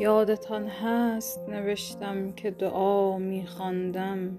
یادتان هست نوشتم که دعا میخواندم.